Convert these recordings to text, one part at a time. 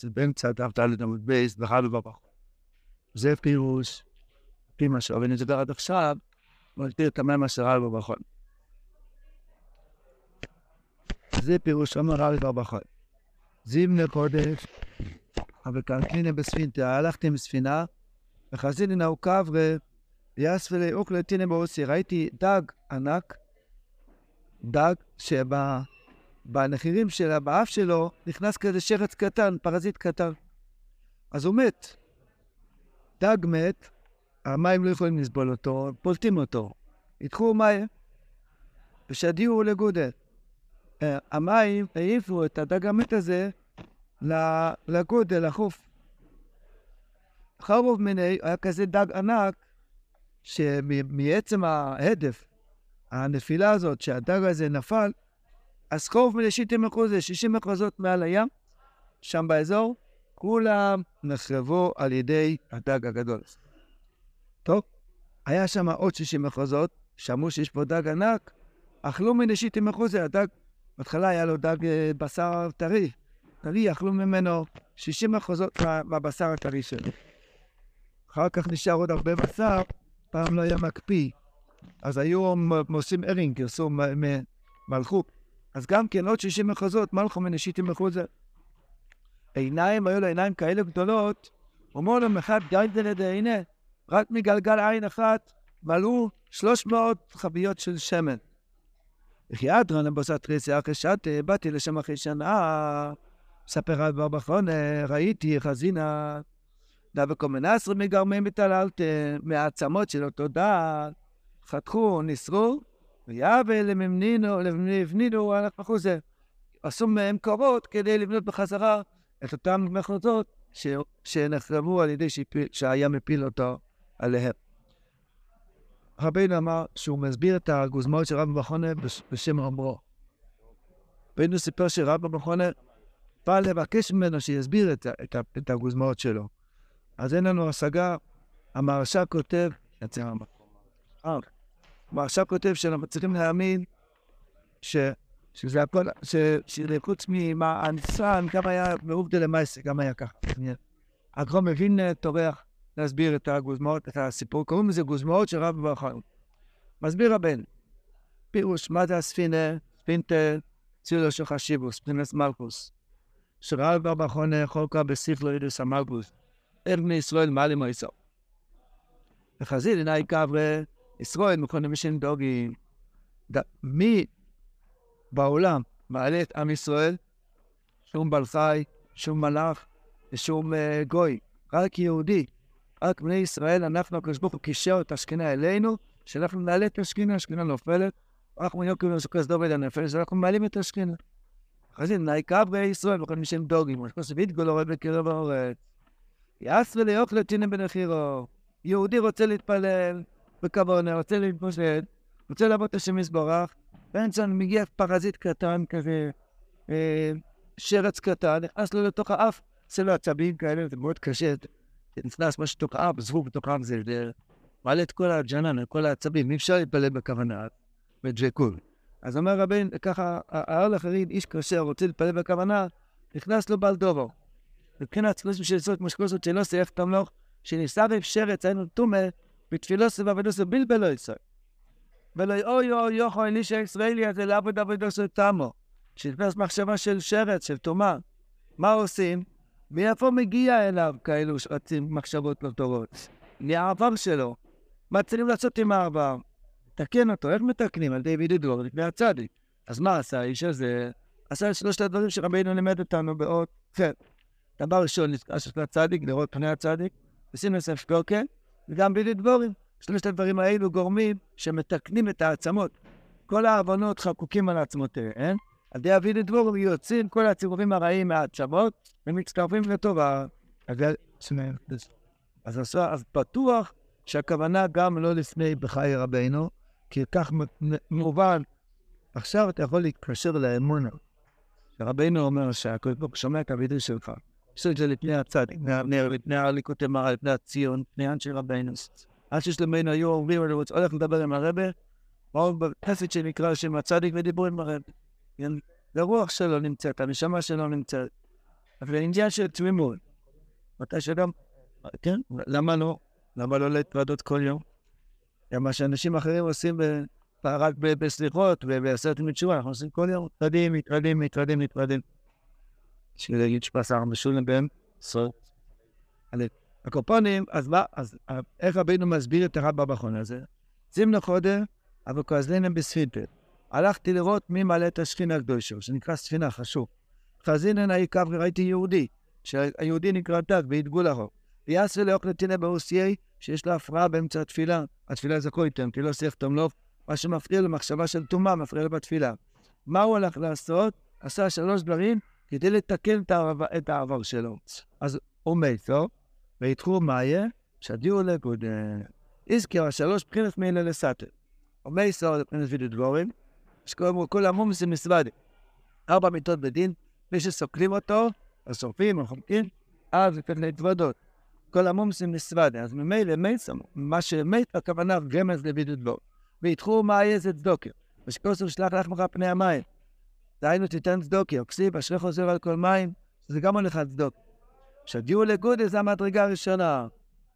זה באמצע דף ד' עמוד בייס, בחר ובברכות. זה פירוש, פי מה שרבנו דיבר עד עכשיו, מסביר את המים עשרה בברכות. זה פירוש אמר רבי בברכות. זימנה קודש, אבל קלקלינה בספינתא, הלכתי בספינה, וחזיני נאו קברה, יספלי אוקלטינה באוסי, ראיתי דג ענק, דג שבנחירים שלה, באף שלו, נכנס כזה שרץ קטן, פרזיט קטן. אז הוא מת. דג מת, המים לא יכולים לסבול אותו, פולטים אותו. אידחוהו מיא, ושדיוהו לגודא. אה, המים העיפו את הדג המת הזה לגודא, לחוף. חרוב מיניה היה כזה דג ענק, שמעצם ההדף, הנפילה הזאת, שהדג הזה נפל, אז חרוב מיני שיטים מחוזי, 60 מחוזות מעל הים, שם באזור, כולם נחרבו על ידי הדג הגדול. טוב, היה שם עוד 60 מחוזות, שמעו שיש פה דג ענק, אכלו מנשיטים מחוזי, הדג, בהתחלה היה לו דג אה, בשר טרי, טרי, אכלו ממנו 60 מחוזות מהבשר הטרי שלו. אחר כך נשאר עוד הרבה בשר, פעם לא היה מקפיא. אז היו עושים ארינג, גרסו מלכו. אז גם כן עוד 60 מחוזות, מלכו מנשיטים מחוזה. עיניים, היו לו עיניים כאלה גדולות, אומר לו מחד גיידלד הנה, רק מגלגל עין אחת מלאו 300 חביות של שמן. וכי אדרן לבוסת ריסי אחרי שעת, באתי לשם אחרי שנה, מספר על בר בחונה, ראיתי חזינה, דווקא מנסר מגרמי מטללת, מהעצמות של אותו דעת, חתכו, נסרו, ויאבל למבנינו, למבנינו, אנחנו חוזר. עשו מהם קורות כדי לבנות בחזרה את אותן מחוזות שנחרבו על ידי שהיה מפיל אותו עליהם. רבינו אמר שהוא מסביר את הגוזמאות של רבי מכונה בשם אומרו. רבינו סיפר שרבי מכונה בא לבקש ממנו שיסביר את, את, את הגוזמאות שלו. אז אין לנו השגה, המהרש"א כותב, יצא המקום. המהרש"א כותב שאנחנו צריכים להאמין ש... שזה הכל, ש... שחוץ מהניסן, גם היה מעובדה למעשה, גם היה ככה. הגרום מבין אה, טורח להסביר את הגוזמאות, את הסיפור, קוראים לזה גוזמאות של רב ברחנו. מסביר הבן, פירוש, מה זה הספינה? ספינטה צילו של חשיבוס, ספינס מלכוס. שרב בר יכול כבר בסיכלו ידוס המלכוס. איך בני ישראל מעלים מויסו. וחזיל עיני קברה, ישראל מכונים משם דוגים. מי בעולם מעלה את עם ישראל? שום בעל חי, שום מלאך ושום uh, גוי, רק יהודי. רק בני ישראל, אנחנו, הקדוש ברוך הוא קישר את השכינה אלינו, שאנחנו נעלה את השכינה, השכינה נופלת, אנחנו יוקר וסוכס דובד הנפש, אנחנו מעלים את השכינה. אחרי זה נעיקה בני ישראל, וכל מי שהם דוגים, לא רואה בקרב האורץ. יאסרי ליאכל תינא בנחירו. יהודי רוצה להתפלל בכוונה, רוצה להתמודד, רוצה לעבוד את השם יזברך, באמצע מגיע פרזיט קטן כזה, אה, שרץ קטן, נכנס לו לתוך האף, עושה לו עצבים כאלה, זה מאוד קשה. נכנס משהו לתוך האף, זבוב בתוך האף, זה מעלה את כל הג'נן, את כל העצבים, אי אפשר להתפלל בכוונה, בג'קול. אז אומר רבין, ככה, ההלך הריד, איש קשה, רוצה להתפלל בכוונה, נכנס לו בעל דובו. מבחינת צלושים של יסוד, כמו שכוסות שלא סייך תמלוך, שניסה שרץ, היינו תומה, בתפילו סבבה ונוסו בלבלו ישראל. ולא אוי אוי אוי אוי איש הישראלי הזה לעבוד עבודו של תמו. שנתפס מחשבה של שרץ, של טומאה. מה עושים? מאיפה מגיע אליו כאלו שרצים מחשבות לא טובות? מהעבר שלו. מה צריכים לעשות עם העבר? תקן אותו, איך מתקנים? על ידי וידידור לפני הצדיק. אז מה עשה האיש הזה? עשה את שלושת הדברים שרבינו לימד אותנו באות כן. דבר ראשון, של הצדיק, לראות פני הצדיק, ושים לסף קוקן, וגם בלי דבורים. שלושת הדברים האלו גורמים שמתקנים את העצמות. כל העוונות חקוקים על עצמותיהן, על ידי אבי לדבורים יוצאים כל הצירובים הרעים מהעצמות ומצטרפים לטובה. אז, בטוח שהכוונה גם לא לפני בחיי רבנו, כי כך מובן, עכשיו אתה יכול להתקשר לאמונה. שרבנו אומר שהקדוש ברוך שומע את הווידוי שלך. יש את זה לפני הצדיק, לפני הליקוטי מראה, לפני הציון, לפני אנשי רבנו. עד ששלמנו היו אומרים, אני רוצה הולך לדבר עם הרבה, באו בחסד שנקרא שם הצדיק ודיברו עם הרבה. הרוח שלו נמצאת, הנשמה שלו נמצאת. אבל עניין של תמימות. מתי שאדם, כן, למה לא? למה לא להתוודות כל יום? מה שאנשים אחרים עושים רק בסליחות ובעשרת ימי תשובה, אנחנו עושים כל יום, מתוודים, מתוודים, מתוודים, מתוודים. בשביל להגיד שפסר משולם בהם, סוד. הקופונים, אז מה, אז אה, איך רבינו מסביר את הרב במכון הזה? זימנה חודר, אבל כזלינם בספינטר. הלכתי לראות מי מעלה את השכינה הקדושה, שנקרא ספינה, חשוב. חזינן העיקר וראיתי יהודי, שהיהודי נקרא דג, והדגו לחו. ויעשה לאוך נתינה באוסיי, שיש לה הפרעה באמצע התפילה. התפילה זה קויטם, כי לא שיח תמלוף, מה שמפריע למחשבה של טומאה, מפריע לו בתפילה. מה הוא הלך לעשות? עשה שלוש דברים כדי לתקן את העבר, את העבר שלו. אז הוא מת, לא? ויתחו מאיה, שדיעו לגוד. הזכיר שלוש בחינת מילה לסתר. אומר סור לבחינת וידו דבורים, שקוראים כל המומסים מסוודי. ארבע מיטות בדין, מי שסוקלים אותו, או שורפים או חומקים, אז זה כדי להתוודות. כל המומסים מסוודי. אז ממילא מת, מה שמת, הכוונה רמז לוידו דבורים. ויתחו מאיה זה צדוקר. ושכוסו שלח לחמך פני המים. דהיינו תיתן צדוקר. כסיב אשרי חוזר על כל מים, שזה גם הולך על צדוקר. כשהגיעו לגודל זה המדרגה הראשונה.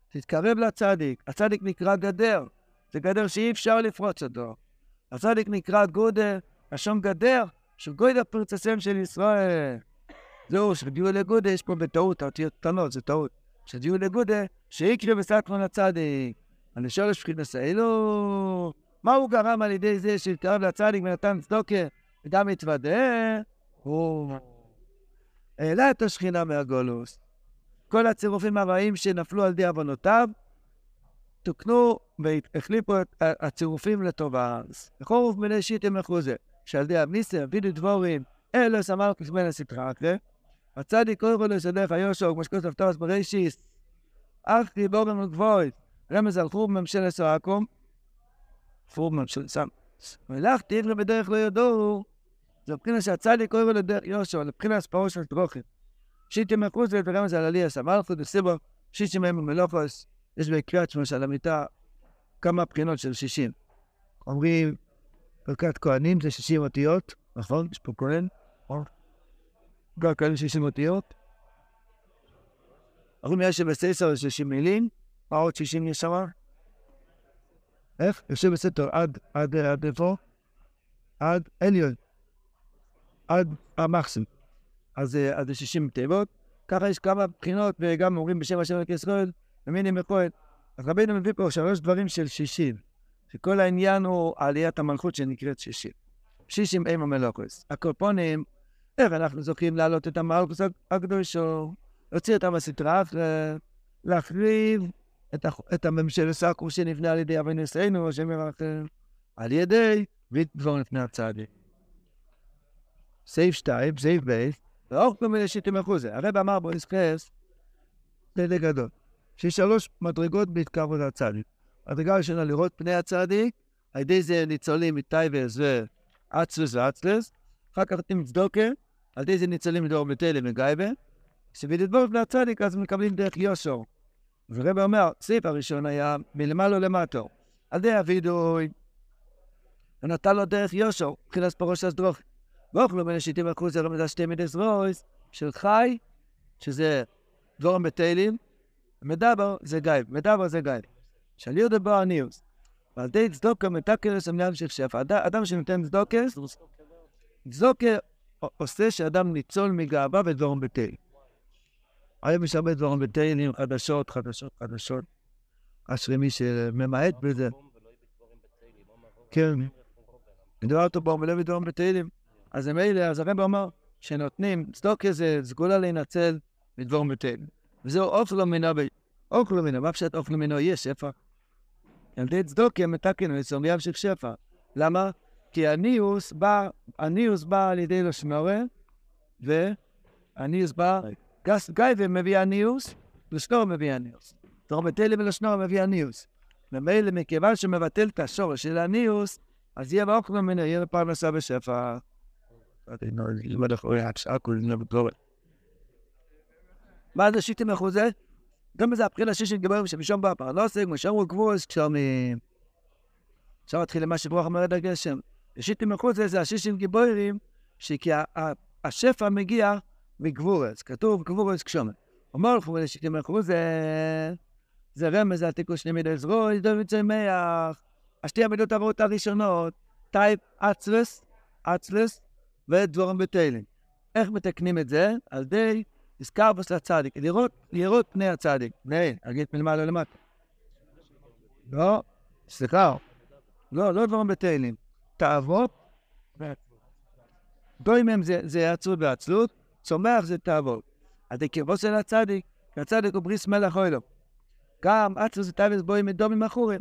תתקרב לצדיק. הצדיק נקרא גדר. זה גדר שאי אפשר לפרוץ אותו. הצדיק נקרא גודל, לשון גדר, שגודל פרצסיהם של ישראל. זהו, כשהגיעו לגודל, יש פה בטעות, האותיות קטנות, זה טעות. כשהגיעו לגודל, שיקרא בסתמון הצדיק. אני שואל לשכינס האלו, מה הוא גרם על ידי זה שהתקרב לצדיק ונתן צדוקה וגם התוודה? הוא העלה את השכינה מהגולוס. כל הצירופים הרעים שנפלו על ידי עוונותיו, תוקנו והחליפו את הצירופים לטובה. לחורף מלא שיטים מחוזה, שעל ידי אבניסר, וידו דבורים, אלו סמל כסמל הסטרה אחרי. הצדיק קודם כל לסדף היושו, כמו שכתוב תורס בראשיס, אך דיבור במגבורת, רמז על חורב ממשלת סועקום, חורב ממשלת סם. ולך תיגלה בדרך לא ידעו, זה מבחינה שהצדיק קודם כל לדרך יושו, לבחינה הספרו של דרוכים. שיטי מחוזה ורמז על עלייה סמלכות וסיבו, שישי מהם ומלוכוס, יש בקריאת שמע של המיטה כמה בחינות של שישים. אומרים, ברכת כהנים זה שישים אותיות, נכון? יש פה כהן? ברכת כהנים שישים אותיות. אומרים, יש בססר שישים מילים, מה עוד שישים יש שם? איך? יושב בסתר עד, עד, עד איפה? עד עליון. עד המחסם. אז זה שישים תיבות. ככה יש כמה בחינות, וגם אומרים בשם השם אלוקי ישראל, ומיני מכהן. אז רבינו מביא פה שלוש דברים של שישים, שכל העניין הוא עליית המלכות שנקראת שישים. שישים אם המלוכוס. הקורפונים, איך אנחנו זוכים להעלות את המלכוס הקדושו, להוציא אותם מהסטרה, להחריב את, הח... את הממשל סקו שנבנה על ידי אבי נשיאנו, השם ירחם, על ידי ויתבור לפני הצדיק. סעיף שתיים, סעיף בייס, ואוכלו מלשיטים אחוזה. הרב אמר בו נסקרס, פלא גדול. שיש שלוש מדרגות בהתקרבות הצדיק. מדרגה ראשונה, לראות פני הצדיק, על ידי זה ניצולים מטייבס ואצלס ואצלס, אחר כך נותנים צדוקה, על ידי זה ניצולים מדור בתלם וגייבה, כשבדבור פני הצדיק אז מקבלים דרך יושור. ורבי אומר, סעיף הראשון היה מלמעלה למטו, על ידי הווידוי, ונתן לו דרך יושור, מבחינת פרוש הסדרוך. ואוכלו בין השיטים אחוז הרמז על שתי מידס רויס של חי, שזה דבורם בתהילים, מדבר זה גייב, מדבר זה גייב. של יהודה בר הניוס. ועל די צדוקה מתקרס של שפע. אדם שנותן צדוקס, צדוקה עושה שאדם ניצול מגאווה ודבורם בתהילים. היום יש הרבה דבורם בתהילים, חדשות, חדשות, חדשות. אשרי מי שממעט בזה. כן. מדבר אותו בו ולא בדבורם בתהילים. אז ממילא, אז הרב אומר שנותנים, צדוקה זה סגולה להינצל מדבורם בתהילים. וזהו אופלו מינו, אופלו מינו, מה פשוט אופלו מינו יש שפע? ילדי צדוקה מתקנו את סומייו של שפע. למה? כי הניוס בא, הניוס בא על ידי לשמורה, והניוס בא, גס גייבה מביא הניוס, לשנור מביא הניוס. תורמתלי ולשנור מביא הניוס. ממילא, מכיוון שמבטל את השורש של הניוס, אז יהיה באוכלו מינו, יהיה פרנסה בשפע. מה זה שיטים אחוזה? גם בזה הבחינה שישים גיבורים שמשום בא פרנסה, כמו שאמרו גבוס, עכשיו עכשיו מתחיל למה שברוח מרד הגשם. שיטים אחוזה זה השישים גיבורים, שכי השפע מגיע מגבורס, כתוב גבורס קשומן. אומר לך, ולשיטים מלכו זה, זה רמז על תיקו שני מידי זרוע, ידעו מצמח. השתי המידות הבאות הראשונות, טייפ אצלס, אצלס ודבורם בטיילים. איך מתקנים את זה? על ידי נזכר בס לצדיק, לראות, לראות פני הצדיק. פני, אגיד מלמעלה למטה. לא, סליחה, לא, לא דברים בטיילים. תאוות, גויים הם זה, זה עצלות בעצלות, צומח זה תאוות. אז דקרבו של הצדיק, כי הצדיק הוא בריס מלך אוהלו. גם עצלות זה טייבס בואים מדומים אחורים.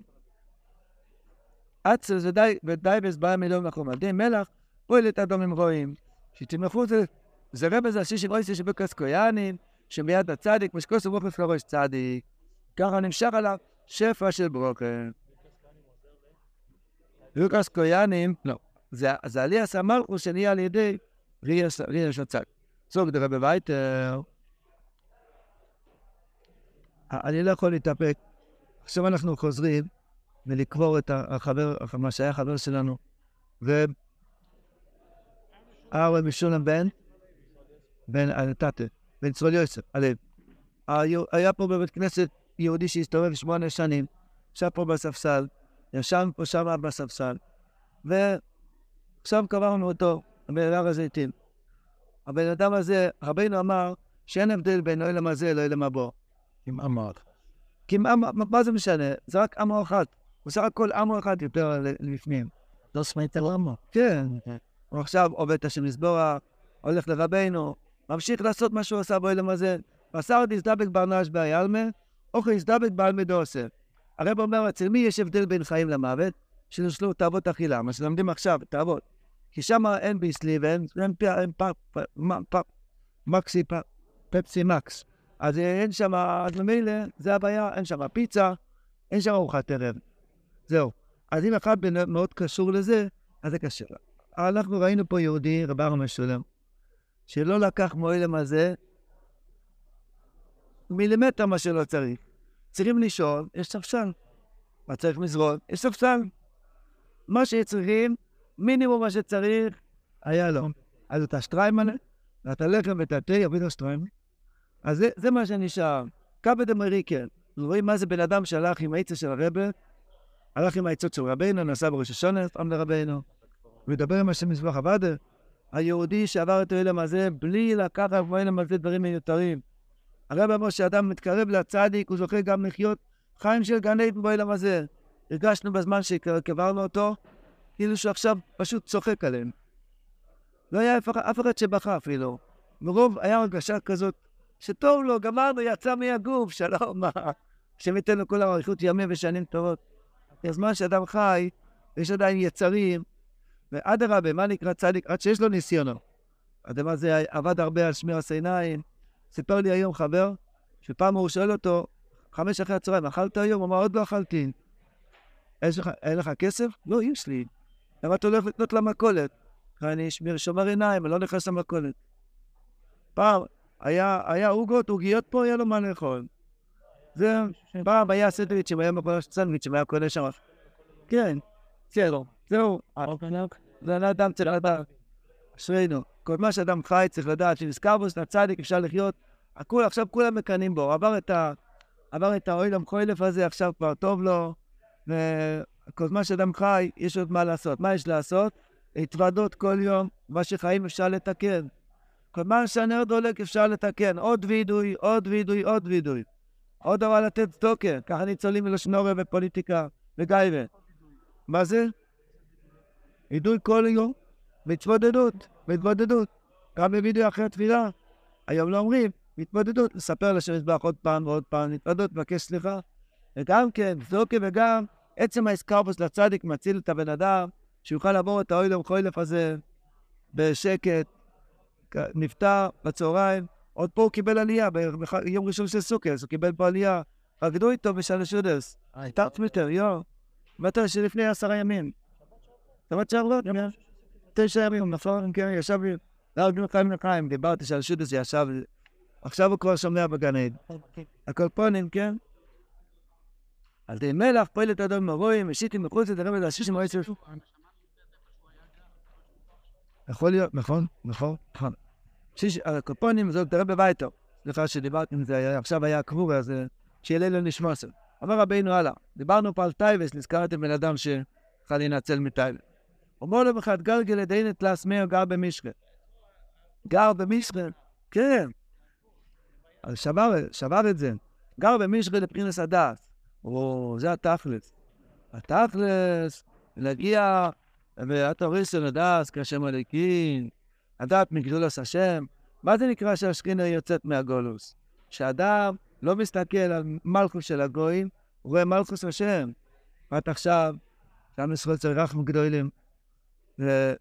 עצלות זה די, ודייבס בא מדומים אחורים. על די מלך פועלת אדומים רואים. שתמלכו זה, זה רבז השישי של אויסי שבקוס קויאנים, שמיד הצדיק, משקוס ובוכס לראש צדיק. ככה נמשך עליו שפע של ברוקר. לוקאס קויאנים, לא. זה, זה עליאס המלכוס שנהיה על ידי ריאס הצד. סוג דרבה וייטר. אני לא יכול להתאפק. עכשיו אנחנו חוזרים ולקבור את החבר, מה שהיה חבר שלנו. ו... ארווה משולם בן, בן אלטאטה, בן צרול יוסף, הלב. היה פה בבית כנסת יהודי שהסתובב שמונה שנים, ישב פה בספסל, ישב פה שם בספסל, ועכשיו קברנו אותו בהר הזיתים. הבן אדם הזה, רבינו אמר שאין הבדל בין אוהלם הזה לאוהלם הבא. עם עמו. כי מה, מה זה משנה? זה רק עמו אחד. הוא סך הכל עמו אחד יותר לפנים. לא סמית על עמו. כן. הוא עכשיו עובד את השם לסבורה, הולך לרבנו, ממשיך לעשות מה שהוא עשה באוהלם הזה. בשר דזדבק ברנש ביאלמה, אוכל יזדבק בעלמא דעושה. הרב אומר, אצל מי יש הבדל בין חיים למוות? שנשלו תאוות אכילה, מה שלומדים עכשיו, תאוות. כי שם אין ביסלי ואין מקסי, פפסי מקס. אז אין שם, אז ממילא, זה הבעיה, אין שם פיצה, אין שם ארוחת ערב. זהו. אז אם אחד מאוד קשור לזה, אז זה קשה. אנחנו ראינו פה יהודי, רב ארם משולם, שלא לקח מועלם הזה מילימטר מה שלא צריך. צריכים לשאול, יש ספסל. מה צריך מזרון? יש ספסל. מה שצריכים, מינימום מה שצריך, היה לו. אז את השטריימן, ואת הלחם ואת התה, יביא לו שטריימן. אז זה, זה מה שנשאר. כבד אמריקן. רואים מה זה בן אדם שהלך עם העצה של הרבה, הלך עם העצות של רבינו, נסע בראש השונה, פעם לרבינו, מדבר עם השם מזבח עבדה. היהודי שעבר את העלם הזה בלי לקחת מהעלם הזה דברים מיותרים. הרב אמר שאדם מתקרב לצדיק, הוא זוכה גם לחיות חיים של גן עדן בעולם הזה. הרגשנו בזמן שקברנו אותו, כאילו שעכשיו פשוט צוחק עליהם. לא היה אף אחד שבכה אפילו. מרוב היה הרגשה כזאת, שטוב לו, גמרנו, יצא מהגוף, שלום, מה? השם ייתן לו כל האריכות ימים ושנים טובות. בזמן שאדם חי, יש עדיין יצרים, ואדרבה, מה נקרא צדיק? עד שיש לו ניסיונו. האדם הזה עבד הרבה על שמיר הסיניים. סיפר לי היום חבר, שפעם הוא שואל אותו, חמש אחרי הצהריים, אכלת היום? הוא אמר, עוד לא אכלתי. אין לך כסף? לא, יש לי. למה אתה הולך לקנות למכולת? אני שומר עיניים, אני לא נכנס למכולת. פעם היה, היה עוגות, עוגיות פה, היה לו מה לאכול. זה, פעם היה סנדוויצ'ים, היה מכונה סנדוויצ'ים, היה קונה שם. כן, בסדר, זהו. זה אדם צריך לדעת. אשרינו. כל מה שאדם חי צריך לדעת שנזכר בו, הצדיק אפשר לחיות. הכול, עכשיו כולם מקנאים בו. עבר את ה... עבר את האוהל המחוילף הזה, עכשיו כבר טוב לו. וכל זמן שאדם חי, יש עוד מה לעשות. מה יש לעשות? להתוודות כל יום, מה שחיים אפשר לתקן. כל זמן שהנר דולק אפשר לתקן. עוד וידוי, עוד וידוי, עוד וידוי. עוד דבר לתת צדוקה. ככה ניצולים מלשנורא ופוליטיקה וגייבה. מה זה? וידוי כל יום. בהתמודדות, בהתמודדות. גם בווידאו אחרי התפילה. היום לא אומרים, בהתמודדות, לספר לשם מזבח עוד פעם ועוד פעם, להתוודות, לבקש סליחה. וגם כן, זוקי וגם עצם האסקרבוס לצדיק מציל את הבן אדם, שיוכל לעבור את האוילם חוילף הזה בשקט, נפטר בצהריים, עוד פה הוא קיבל עלייה, ביום ראשון של סוכר, הוא קיבל פה עלייה. רקדו איתו בשלוש יודס. תת מטר, יו. מטר שלפני עשרה ימים. שבת שעברות, תשע ימים, נכון? כן, ישב לי, לא, בן חיים לחיים, דיברתי שעל שודס ישב, עכשיו הוא כבר שומע בגן עד. הקולפונים, כן? על די מלח, פועלת אדום מרואים, משיתים מחוץ לדרם ולהשיש עם מועצת. יכול להיות, נכון, נכון, נכון. שיש, הקופונים זאת רבי וייטו. סליחה שדיברתי עם זה, עכשיו היה קבור, אז אה, שיהיה לו נשמע זה. אמר רבינו הלאה, דיברנו פה על טייבס, נזכרתם בן אדם שחל להינצל מטייבס. אומר לו אחד גלגל לדין תלס מאיר גר במשכה. גר במשכה, כן. אז שבר, שבר את זה. גר במשכה לפרינס הדס. או, זה התכלס. התכלס, להגיע, ואתה ריסון הדס כשם הליקין, הדעת מגדולוס השם. מה זה נקרא שהשכינה יוצאת מהגולוס? שאדם לא מסתכל על מלכוס של הגויים, הוא רואה מלכוס השם. רק עכשיו, שעם ישראל צריך רחם גדולים,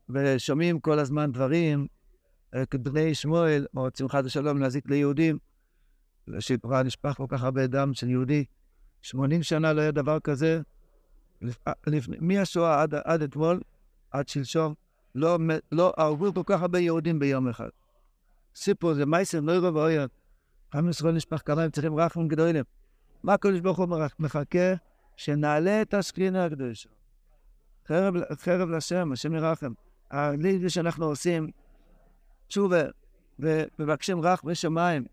ושומעים כל הזמן דברים, כבני שמואל, או שמחת השלום להזיק ליהודים, שכבר נשפך כל כך הרבה דם של יהודי. 80 שנה לא היה דבר כזה. מהשואה עד, עד אתמול, עד שלשום, לא, לא הרגו כל כך הרבה יהודים ביום אחד. סיפור זה מייסר נוירו ואויר. עם ישראל נשפך כמה הם צריכים רחמים גדולים. מה הקדוש ברוך הוא מחכה? שנעלה את השכינה הקדושה. חרב, חרב לשם, השם ירחם. הלילה שאנחנו עושים, תשובה, ומבקשים רח בשמיים,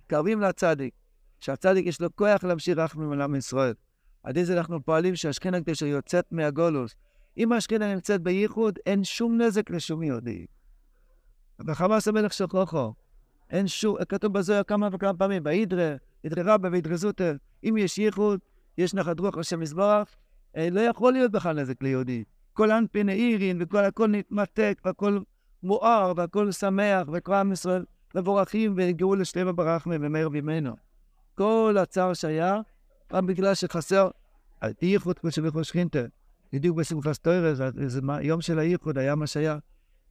מתקרבים לצדיק, שהצדיק יש לו כוח להמשיך רחמים על ישראל. עד איזה אנחנו פועלים שהשכינה הקדושה יוצאת מהגולוס. אם השכינה נמצאת בייחוד, אין שום נזק לשום יהודי. וחמאס המלך של כוחו, אין שום, כתוב בזוהר כמה וכמה פעמים, באידרה, אידרה רבה ואידרה זוטר, אם יש ייחוד, יש נחת רוח השם יזברך, לא יכול להיות בכלל נזק ליהודי. כל אנפין העירין, וכל הכל נתמתק, והכל מואר, והכל שמח, וכל עם ישראל מבורכים והגיעו לשלמה ברחמה ומאיר ממנו. כל הצער שהיה, רק בגלל שחסר, על פי ייחוד כמו שבכל שכינתא, בדיוק בשמחת תורה, איזה יום של הייחוד היה מה שהיה.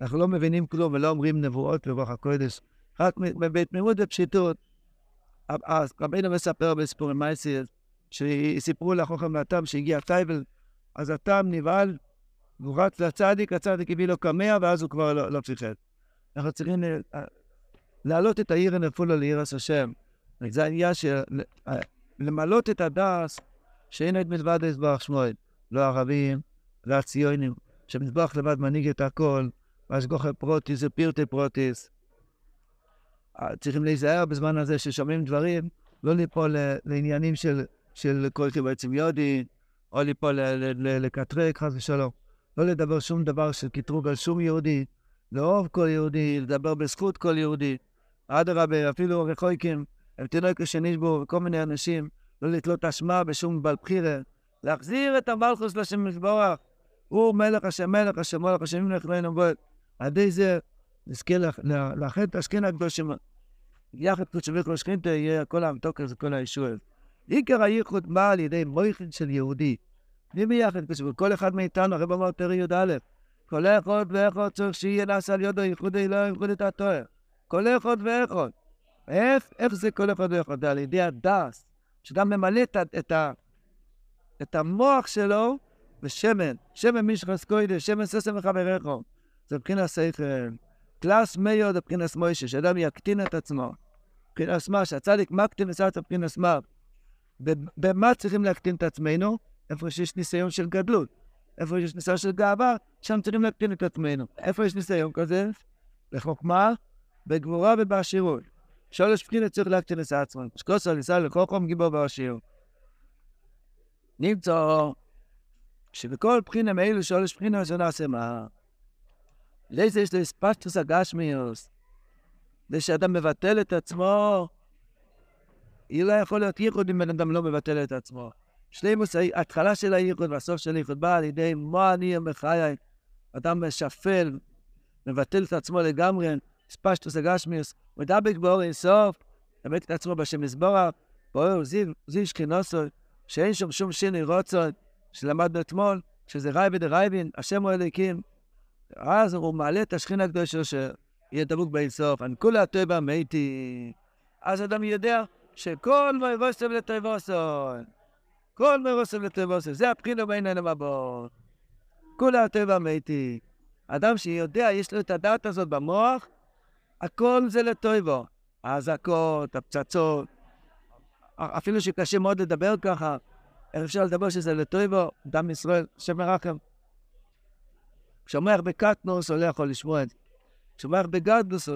אנחנו לא מבינים כלום ולא אומרים נבואות ברוח הקודש. רק בתמימות ופשיטות, אז רבינו מספר בסיפורי מעשיות, שסיפרו לחכם והתם שהגיע טייבל, אז התם נבהל, והוא רץ לצדיק, הצדיק הביא לו קמע, ואז הוא כבר לא, לא פיחד. אנחנו צריכים להעלות את העיר הנפולה לעיר השם. זה העניין של למלות את הדס שאין את מלבד יזבח שמואל. לא ערבים, לא הציונים, שמזבח לבד מנהיג את הכל, והשגוחי פרוטיס זה פירטי פרוטיס. צריכים להיזהר בזמן הזה ששומעים דברים, לא ליפול לעניינים של של כל בעצם יודי, או ליפול לקטרק, חס ושלום. לא לדבר שום דבר של קטרוג על שום יהודי, לאהוב כל יהודי, לדבר בזכות כל יהודי. אדרבה, אפילו רחויקים, הם תינוקו שנשבו, וכל מיני אנשים, לא לתלות אשמה בשום בעל בחירה, להחזיר את המלכוס לשם יתברך. הוא מלך השם, מלך השם, מלך השם, אם נכנעים נבוא. עד זה נזכה לאחד את השכין הקדושים. יחד קודשי וכל שכינתא יהיה כל המתוק הזה, כל הישועות. עיקר הייחוד בא על ידי מויכין של יהודי. מי ביחד? כל אחד מאיתנו, הרב אמר פרק י"א, כל אחד ואחד צריך שיהיה נעשה על ידו ייחוד אלוהים, ייחוד את התואר. כל אחד ואחד. איך, איך זה כל אחד ואחד? על ידי הדס, שאדם ממלא את, את, את המוח שלו בשמן, שמן מישחס קוידש, שמן ססם וחבריך. זה מבחינת שכל. קלאס מיוד מבחינת מוישה, שאדם יקטין את עצמו. מבחינת מה, שהצדיק מקטין את מבחינת מה. במה צריכים להקטין את עצמנו? איפה שיש ניסיון של גדלות. איפה יש ניסיון של גאווה, שם צריכים להקטין את עצמנו. איפה יש ניסיון כזה? בחוכמה, בגבורה ובעשירות. שלוש בחינות צריך להקטין את עצמנו. שקוסו ניסה לכל חום גיבור ועשיר. נמצא שבכל בחינה מאלו שלוש בחינות שנעשה מה? לאיזה יש לו אספשטוס הגשמיוס. זה שאדם מבטל את עצמו היא לא יכול להיות ייחוד אם בן אדם לא מבטל את עצמו. שלימוס, ההתחלה של הייחוד והסוף של הייחוד באה על ידי מה אני מחיי. אדם משפל, מבטל את עצמו לגמרי, ספשטוס הגשמיוס, מדבק באור אינסוף, מבטל את עצמו בשם מזבורה, באור זיו, זיו שכינוסו, שאין שם שום שינוי רוצות, שלמדנו אתמול, שזה רייבי דרייבין, השם הוא אלוקים. אז הוא מעלה את השכינה הקדושה שיהיה דבוק באינסוף, כולה הטבע מתי. אז אדם יודע שכל מוירוסם לטבוסון, כל מוירוסם לטבוסון, זה הבחינה בעניין המבוא. כולה הטבע מתי. אדם שיודע, יש לו את הדעת הזאת במוח, הכל זה לטויבו. האזעקות, הפצצות, אפילו שקשה מאוד לדבר ככה, איך אפשר לדבר שזה לטויבו, דם ישראל, השם מרחם. כשאומר בקטנוס, הוא לא יכול לשמוע את זה. כשאומר בגדלוס,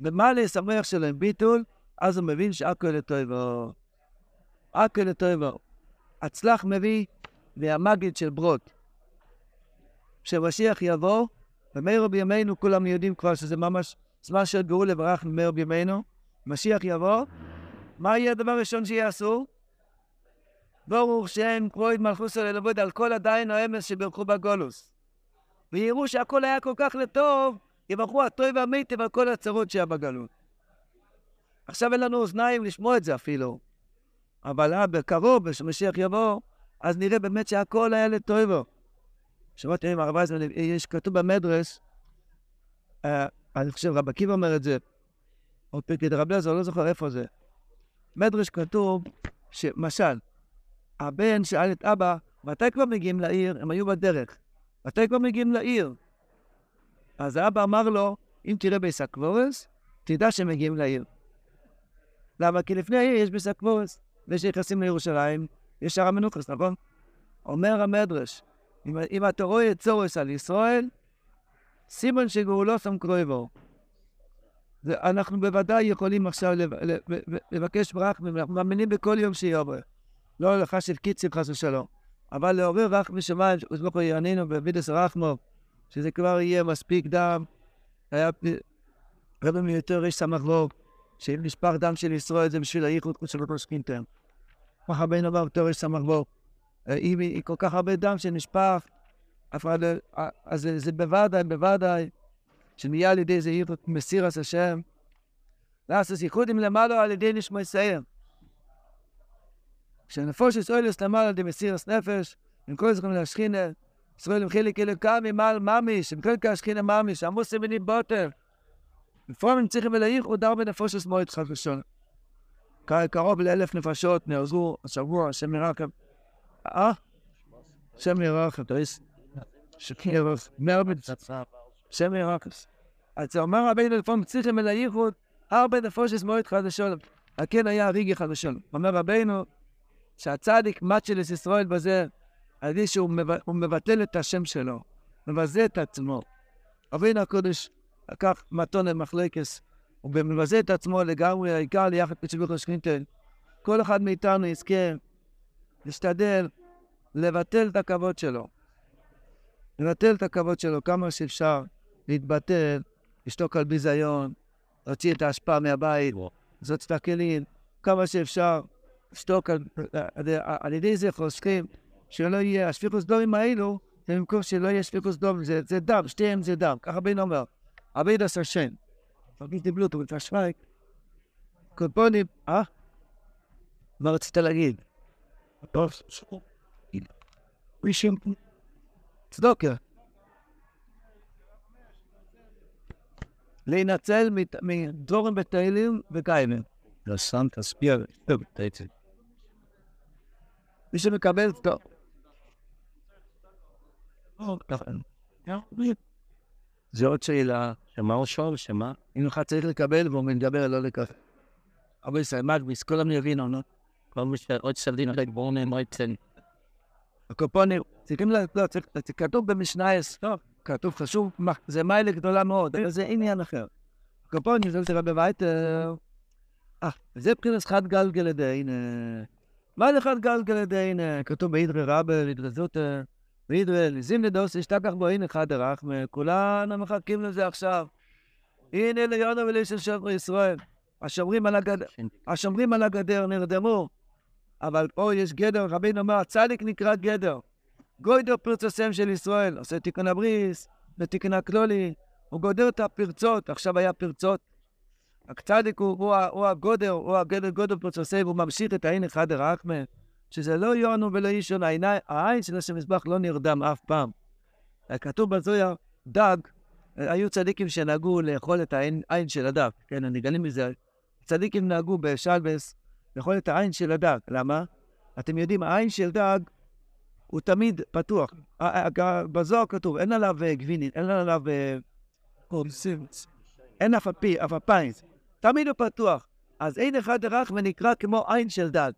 במה לשמח שלהם ביטול, אז הוא מבין שהכל לטובו. הכל לטובו. הצלח מביא מהמגיד של ברוט. כשמשיח יבוא, ומאירו בימינו כולם יודעים כבר שזה ממש זמן של גאול לברך ממאירו בימינו. משיח יבוא, מה יהיה הדבר הראשון שיעשו? ברוך שם פרויד מלכוס על אלבוד על כל עדיין האמס שבירכו בגולוס. ויראו שהכל היה כל כך לטוב, יברכו הטוב והמיטב על כל הצרות שהיה בגלות. עכשיו אין לנו אוזניים לשמוע את זה אפילו. אבל אה, בקרוב, כשמשיח יבוא, אז נראה באמת שהכל היה לטובו. שמעתי עם הרב אייזמן, יש כתוב במדרס, אה, אני חושב רב עקיבא אומר את זה, או פרקי דרב לזר, לא זוכר איפה זה. מדרש כתוב, שמשל, הבן שאל את אבא, מתי כבר מגיעים לעיר? הם היו בדרך. מתי כבר מגיעים לעיר? אז האבא אמר לו, אם תראה ביסקבורס, תדע שהם מגיעים לעיר. למה? כי לפני העיר יש ביסקבורס, ושנכנסים לירושלים, יש שער המנוחס, נכון? אומר המדרש, אם, אם אתה רואה את צורס על ישראל, סימן שגאולו שם קרויבו. אנחנו בוודאי יכולים עכשיו לבקש ברח, אנחנו מאמינים בכל יום שיעבור. לא הולכה של קיצים חס ושלום, אבל לעורר רח משמיים, שקדוש ברוך הוא יענינו בבידס רחמו, שזה כבר יהיה מספיק דם. היה רבי מיותר איש סמך לו, שאם נשפך דם של ישראל זה בשביל הייחוד של קינטר. כמו רבינו אמר, בתור איש סמך לו, אם כל כך הרבה דם שנשפך, לא... אז זה בוודאי, בוודאי, שנהיה על ידי זה ייחוד מסיר עש השם. לעשות ייחודים למעלה על ידי נשמע יסייר. כשנפוש ישראל למעלה על ידי מסירס נפש, עם כל זכרים להשכינה, ישראל עם חיליק אלוקה ממעל ממש, עם כל השכינה ממש, עמוס ימינים בוטר. בפרום הם צריכים ולהיך עוד ארבע נפושס מועד חד ושון. קרוב לאלף נפשות נהרגו השבוע, השם ירחם. אה? השם ירחם, תריס. השם ירחם. אז זה אומר רבינו לפעמים צריכים ולהיכות ארבע נפושס מועד חד ושון. הכן היה הריגי חד ושון. אומר רבינו, שהצדיק מצ'לס ישראל בזה, על ידי שהוא מבטל את השם שלו, מבזה את עצמו. אבינו הקודש לקח מתון למחלקס, הוא מבזה את עצמו לגמרי, העיקר ליחד בציבור השכינתן. כל אחד מאיתנו יזכה להשתדל לבטל את הכבוד שלו. לבטל את הכבוד שלו כמה שאפשר, להתבטל, לשתוק על ביזיון, להוציא את ההשפעה מהבית, לעשות את הכלים, כמה שאפשר. לשתוק על, על, על ידי זה חוסכים שלא יהיה, השפיכוס דומים האלו, זה במקום שלא יהיה שפיכוס דומים, זה, זה דם, שתיהם זה דם, ככה בן אומר, עביד עשר שם. תרגיש דיבלות, אבל תשווייק. קופונים, אה? מה רצית להגיד? צדוקה. להינצל מדבורים בתהילים וקיימים. לא שם תסביר, מי שמקבל, טוב. זה עוד שאלה, שמה הוא שואל? שמה? אם לך צריך לקבל והוא מדבר לא לקבל. אבל ישראל מדביס, כולם יבינו, נו. כל מי שעוד סרדין אחרי בורנן, לא יצן. הקופונים, צריכים ל... לא, צריך, זה כתוב במשנה טוב, כתוב חשוב, זה מיילה גדולה מאוד, זה עניין אחר. הקופונים, זה תראה בבית, אה, זה מבחינת חד גלגל הנה. מה לך גלגל דין, כתוב באידרי רבה, לדרזות, ליזים לדוס, ישתכח בו, הנה חד הרחמה, כולנו מחכים לזה עכשיו. הנה ליונו ולישל שומר ישראל. השומרים על הגדר, השומרים על הגדר נרדמו, אבל פה יש גדר, רבינו אומר, הצדיק נקרא גדר. גוידר פרצוסיהם של ישראל, עושה תיקון הבריס, ותיקון הכלולי, הוא גודר את הפרצות, עכשיו היה פרצות. הצדיק הוא, הוא, הוא הגודר, הוא הגדר גודר פרצוסי, והוא ממשיך את העין אחד הרחמה, שזה לא יונו ולא אישון, העין של השם מזבח לא נרדם אף פעם. כתוב בזויה, דג, היו צדיקים שנהגו לאכול את העין, של הדג, כן, אני גלים מזה. צדיקים נהגו בשלבס לאכול את העין של הדג, למה? אתם יודעים, העין של דג הוא תמיד פתוח. בזוהר כתוב, אין עליו אה, גבינית, אין עליו... אה, אין אף אפי, אף אפיים. תמיד הוא פתוח. אז אין אחד רך ונקרא כמו עין של דג.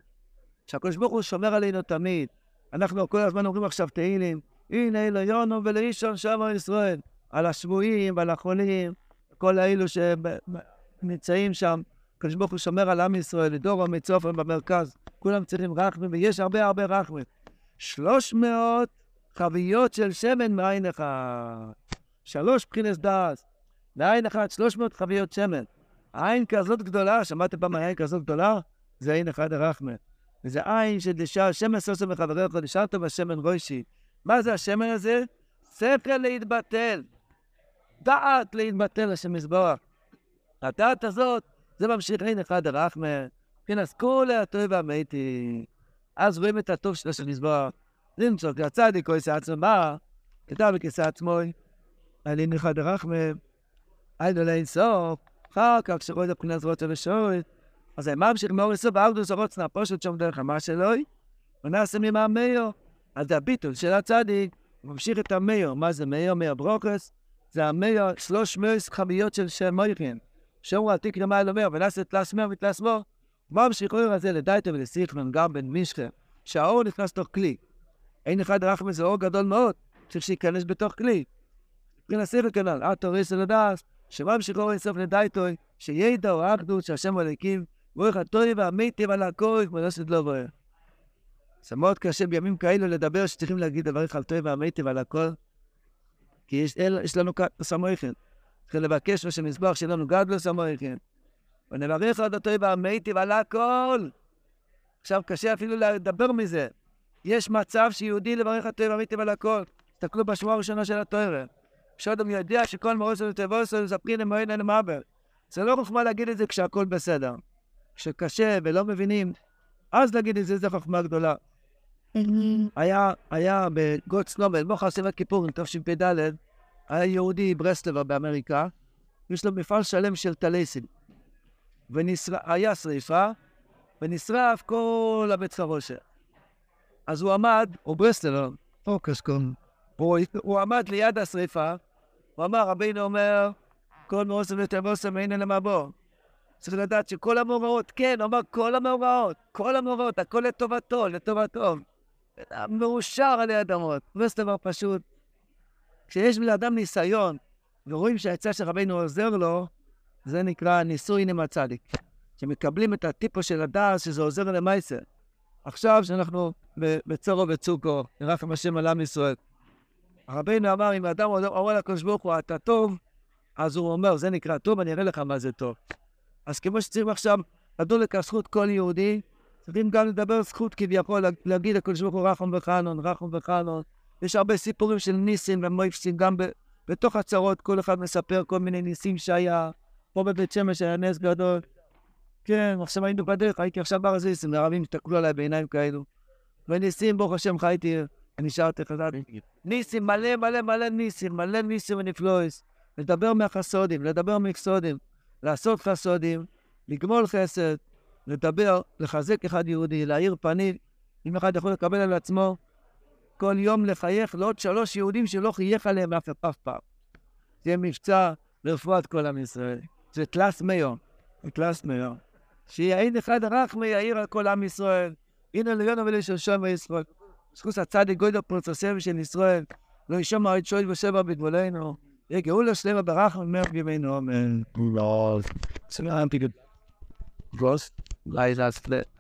שהקדוש ברוך הוא שומר עלינו תמיד. אנחנו כל הזמן אומרים עכשיו תהילים, הנה אליונו ולאישון שמה ישראל, על השבויים ועל החולים, כל האלו נמצאים שם, הקדוש ברוך הוא שומר על עם ישראל, לדור המצופן במרכז, כולם צריכים רחמים, ויש הרבה הרבה רחמים. שלוש מאות חביות של שמן מעין אחד. שלוש בחינס דעת. מעין אחד, שלוש מאות חביות שמן. עין כזאת גדולה, שמעתם פעם עין כזאת גדולה? זה עין אחד הרחמה. וזה עין שדשא שמן סוסו מחבריך, נשארת בשמן רוישי. מה זה השמן הזה? שכל להתבטל. דעת להתבטל השם יזבח. הדעת הזאת, זה ממשיך עין אחד הרחמה. כן, אז כולי הטוב והמתי. אז רואים את הטוב של השם יזבח. למצוא כי הצדיק כויסא עצמו מה? כתב בכיסא עצמו. עין אחד הרחמה. עין אלי אינסוף. אחר כך, שרואה את הבחינת רוצה ושואל, אז ממשיך מאור איסוף ארדוס הרוצנה, פושט שם דרך המה שלוי, ונעשה ממה המאיר. אז הביטול של הצדיק, הוא ממשיך את המאיר. מה זה מאיר? מאיר ברוקס? זה המאיר, שלוש מאות חביות של שם מויכין. שאומרו על תקרא מה אלומר, ונעשה תלס מר ותלס מור. ממשיך אור הזה לדייטו ולסיכלון, גם בן מישכה, שהאור נכנס לתוך כלי. אין אחד רחם זה אור גדול מאוד, צריך שייכנס בתוך כלי. מבחינת שכל כנ"ל, את תוריס לדעת, שממשיך אור אינסוף לדייטוי, שידע או אחדות שהשם אלוקים, ברוך הטוי והמיטיב על הכל, כמו נוסד לא בוער. זה מאוד קשה בימים כאלו לדבר שצריכים להגיד דבריך על טוי והמיטיב על הכל, כי יש, אל, יש לנו סמויכן. צריכים לבקש לו שמזבח שיהיה לנו גדלו סמויכן. ונברך על הטוי והמיטיב על הכל. עכשיו קשה אפילו לדבר מזה. יש מצב שיהודי לברך הטוי והמיטיב על הכל. תסתכלו בשבוע הראשונה של התואר. שאדם יודע שכל מורסו ותבוסו מספרים למועד אין מעבר. זה לא חוכמה להגיד את זה כשהכול בסדר. כשקשה ולא מבינים, אז להגיד את זה, זו חוכמה גדולה. היה, היה בגוטס נובל, מוחר סבב כיפורים, תשפ"ד, היה יהודי ברסלבר באמריקה, יש לו מפעל שלם של טלייסים. והיה שריפה, ונשרף כל הבית חרושת. אז הוא עמד, הוא ברסלבר, פוקס קום, הוא, הוא עמד ליד השריפה, הוא אמר, רבינו אומר, כל מאוסם ותבוסם אין אלא מבוא. צריך לדעת שכל המאורעות, כן, הוא אמר כל המאורעות, כל המאורעות, הכל לטובתו, לטובתו. מאושר עלי אדמות. וזה דבר פשוט. כשיש לאדם ניסיון, ורואים שהעצה של רבינו עוזר לו, זה נקרא ניסוי הצדיק. שמקבלים את הטיפו של הדעת שזה עוזר למעשר. עכשיו שאנחנו בצורו וצוקו, ירחם השם על עם ישראל. רבינו אמר, אם האדם אומר לקדוש ברוך הוא, אתה טוב, אז הוא אומר, זה נקרא טוב, אני אראה לך מה זה טוב. אז כמו שצריכים עכשיו לדון לכך זכות כל יהודי, צריכים גם לדבר זכות כביכול, להגיד לקדוש ברוך הוא רחם וחנון, רחם וחנון. יש הרבה סיפורים של ניסים ומויפסים, גם ב, בתוך הצרות, כל אחד מספר כל מיני ניסים שהיה. פה בבית שמש היה נס גדול. כן, עכשיו היינו בדרך, הייתי עכשיו בהר הזיסים, הערבים הסתכלו עליי בעיניים כאלו. וניסים, ברוך השם, חייתי, נשארתי חזק. ניסים, מלא מלא מלא ניסים, מלא ניסים ונפלויס. לדבר מהחסודים, לדבר מקסודים, לעשות חסודים, לגמול חסד, לדבר, לחזק אחד יהודי, להאיר פנים, אם אחד יכול לקבל על עצמו כל יום לחייך לעוד שלוש יהודים שלא חייך עליהם אף פעם. זה מבצע לרפואת כל עם ישראל. זה תלס מיום, תלס מיום. שיהיה אין אחד רחמי יאיר על כל עם ישראל. הנה ליונו ולשלשום וישראל. זכוס הצדיק גוידו פרוצסם של ישראל. לא ישמע את שואל ושבע בגבולנו. יגאולה שלמה ברחם ומר בימינו אמן. לא, היה פיקוד. גרוס, לילה ספלט.